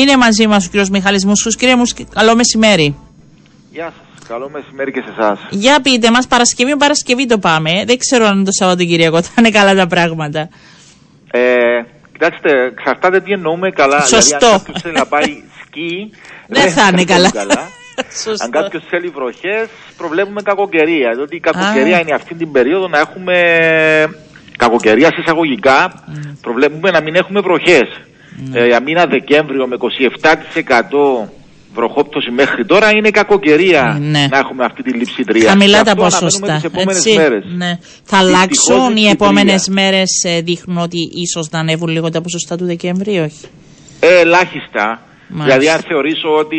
Είναι μαζί μας ο κύριος Μιχάλης Μουσούς. Κύριε Μουσού, καλό μεσημέρι. Γεια σας. Καλό μεσημέρι και σε εσάς. Για πείτε μας, Παρασκευή Παρασκευή το πάμε. Δεν ξέρω αν το Σαββατοκύριακο θα είναι καλά τα πράγματα. Ε, κοιτάξτε, εξαρτάται τι εννοούμε καλά. Σωστό. Δηλαδή, αν κάποιος θέλει να πάει σκι, δεν θα είναι καλά. αν κάποιος θέλει βροχές, προβλέπουμε κακοκαιρία. Διότι η κακοκαιρία είναι αυτή την περίοδο να έχουμε κακοκαιρία σε εισαγωγικά. Mm. Προβλέπουμε να μην έχουμε βροχές. Mm. Ε, για μήνα Δεκέμβριο με 27% βροχόπτωση μέχρι τώρα είναι κακοκαιρία ναι. να έχουμε αυτή τη λειψιδρία. Χαμηλά τα ποσοστά. Ναι. Θα αλλάξουν οι επόμενες μέρες, ε, δείχνουν ότι ίσως θα ανέβουν λίγο τα ποσοστά του Δεκέμβρη, όχι; Ε, ελάχιστα. Μάλιστα. Δηλαδή, αν θεωρήσω ότι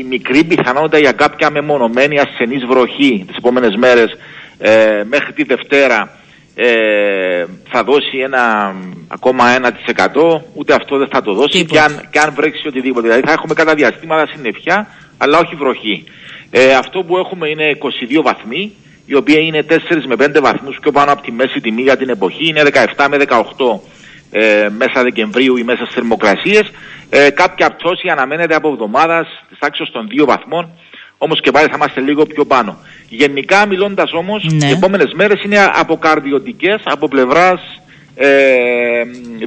η μικρή πιθανότητα για κάποια μεμονωμένη ασθενής βροχή τις επόμενες μέρες ε, μέχρι τη Δευτέρα ε, θα δώσει ένα ακόμα 1% ούτε αυτό δεν θα το δώσει και αν, και αν βρέξει οτιδήποτε. Δηλαδή θα έχουμε κατά διαστήματα συννεφιά αλλά όχι βροχή. Ε, αυτό που έχουμε είναι 22 βαθμοί οι οποίοι είναι 4 με 5 βαθμούς πιο πάνω από τη μέση τιμή για την εποχή είναι 17 με 18 ε, μέσα Δεκεμβρίου ή μέσα στις θερμοκρασίες. Ε, κάποια πτώση αναμένεται από εβδομάδας της τάξης των 2 βαθμών Όμως και πάλι θα είμαστε λίγο πιο πάνω. Γενικά μιλώντας όμως, ναι. οι επόμενες μέρες είναι αποκαρδιωτικές από πλευράς ε,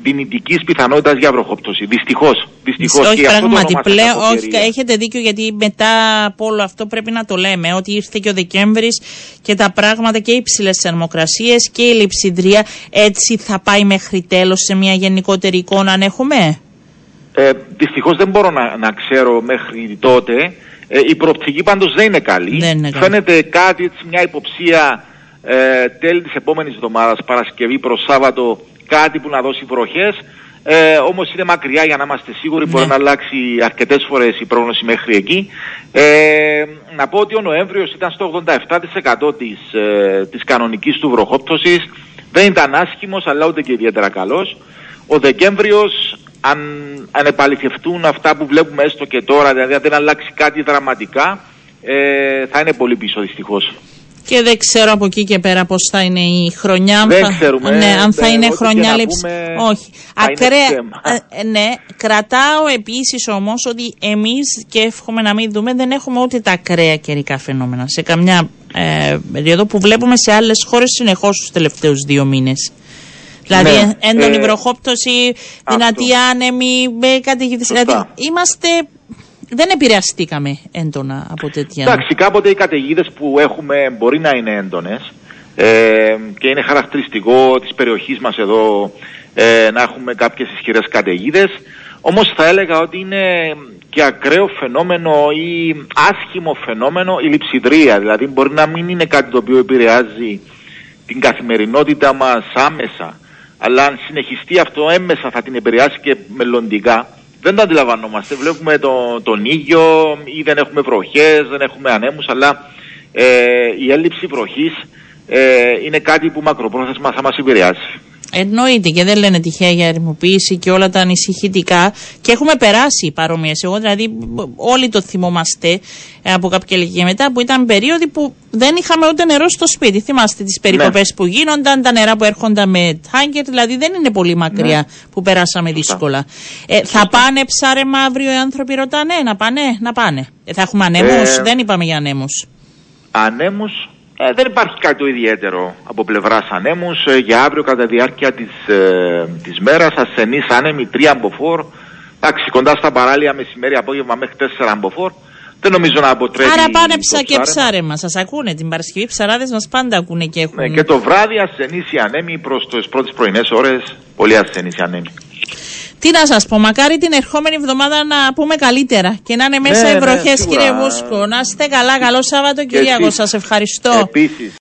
δυνητικής πιθανότητας για βροχόπτωση. Δυστυχώς. Δυστυχώς. Όχι, πράγματι. Πλέον, όχι, έχετε δίκιο γιατί μετά από όλο αυτό πρέπει να το λέμε. Ότι ήρθε και ο Δεκέμβρης και τα πράγματα και οι υψηλές θερμοκρασίες και η λειψιδρία. Έτσι θα πάει μέχρι τέλος σε μια γενικότερη εικόνα, αν έχουμε; Ε, Δυστυχώς δεν μπορώ να, να ξέρω μέχρι τότε. Ε, η προοπτική πάντως δεν είναι καλή. Δεν είναι Φαίνεται κάτι, έτσι, μια υποψία ε, τέλη της επόμενης εβδομάδας, Παρασκευή προς Σάββατο, κάτι που να δώσει βροχές. Ε, όμως είναι μακριά για να είμαστε σίγουροι, μπορεί ναι. να αλλάξει αρκετές φορές η πρόγνωση μέχρι εκεί. Ε, να πω ότι ο Νοέμβριος ήταν στο 87% της, ε, της κανονικής του βροχόπτωσης. Δεν ήταν άσχημος αλλά ούτε και ιδιαίτερα καλός. Ο Δεκέμβριος αν, αν επαληθευτούν αυτά που βλέπουμε έστω και τώρα, δηλαδή αν δεν αλλάξει κάτι δραματικά, ε, θα είναι πολύ πίσω δυστυχώς. Και δεν ξέρω από εκεί και πέρα πώς θα είναι η χρονιά. Δεν θα... ξέρουμε. Ναι, αν θα είναι χρονιά λήψης. Όχι. Ακραία. Ε, ναι, κρατάω επίσης όμως ότι εμείς και εύχομαι να μην δούμε, δεν έχουμε ούτε τα ακραία καιρικά φαινόμενα. Σε καμιά ε, περίοδο που βλέπουμε σε άλλες χώρες συνεχώς τους τελευταίους δύο μήνες. Δηλαδή ναι, έντονη ε, βροχόπτωση, δυνατή άνεμη, καταιγίδε. Δηλαδή είμαστε. Δεν επηρεαστήκαμε έντονα από τέτοια. Εντάξει, κάποτε οι καταιγίδες που έχουμε μπορεί να είναι έντονες ε, και είναι χαρακτηριστικό της περιοχής μας εδώ ε, να έχουμε κάποιες ισχυρές καταιγίδες. Όμως θα έλεγα ότι είναι και ακραίο φαινόμενο ή άσχημο φαινόμενο η λειψιδρία. Δηλαδή μπορεί να μην είναι κάτι το οποίο επηρεάζει την καθημερινότητα μας άμεσα αλλά αν συνεχιστεί αυτό έμμεσα θα την επηρεάσει και μελλοντικά. Δεν το αντιλαμβανόμαστε. Βλέπουμε το, τον ήλιο ή δεν έχουμε βροχές, δεν έχουμε ανέμους, αλλά ε, η έλλειψη βροχής ε, είναι κάτι που μακροπρόθεσμα θα μας επηρεάσει. Εννοείται και δεν λένε τυχαία για ερημοποίηση και όλα τα ανησυχητικά. Και έχουμε περάσει παρόμοιε. Εγώ δηλαδή, όλοι το θυμόμαστε ε, από κάποια ηλικία μετά που ήταν περίοδοι που δεν είχαμε ούτε νερό στο σπίτι. Θυμάστε τις περικοπές ναι. που γίνονταν, τα νερά που έρχονταν με τάγκερ. Δηλαδή δεν είναι πολύ μακριά ναι. που περάσαμε δύσκολα. Ε, θα πάνε ψάρεμα αύριο οι άνθρωποι, ρωτάνε. Να πάνε, να πάνε. Ε, θα έχουμε ανέμους. Ε, δεν είπαμε για ανέμους. Ανέμους ε, δεν υπάρχει κάτι το ιδιαίτερο από πλευράς ανέμους. Ε, για αύριο, κατά τη διάρκεια της ε, της μέρας, ασθενείς άνεμοι 3 αμποφόρ. Εντάξει, κοντά στα παράλια μεσημέρι, απόγευμα μέχρι 4 αμποφόρ. Δεν νομίζω να αποτρέπει. Άρα πάνε ψα και ψάρεμα. Σας ακούνε την Παρασκευή. Ψαράδες μας πάντα ακούνε και έχουν. Ναι, και το βράδυ ασθενείς οι ανέμοι προς τις πρώτες πρωινές ώρες. Πολύ ασθενείς οι ανέμοι. Τι να σας πω, μακάρι την ερχόμενη εβδομάδα να πούμε καλύτερα και να είναι μέσα ναι, οι βροχές, ναι, κύριε Βούσκο. Να είστε καλά, καλό Σάββατο, Κυριακό. Σας ευχαριστώ. Επίσης.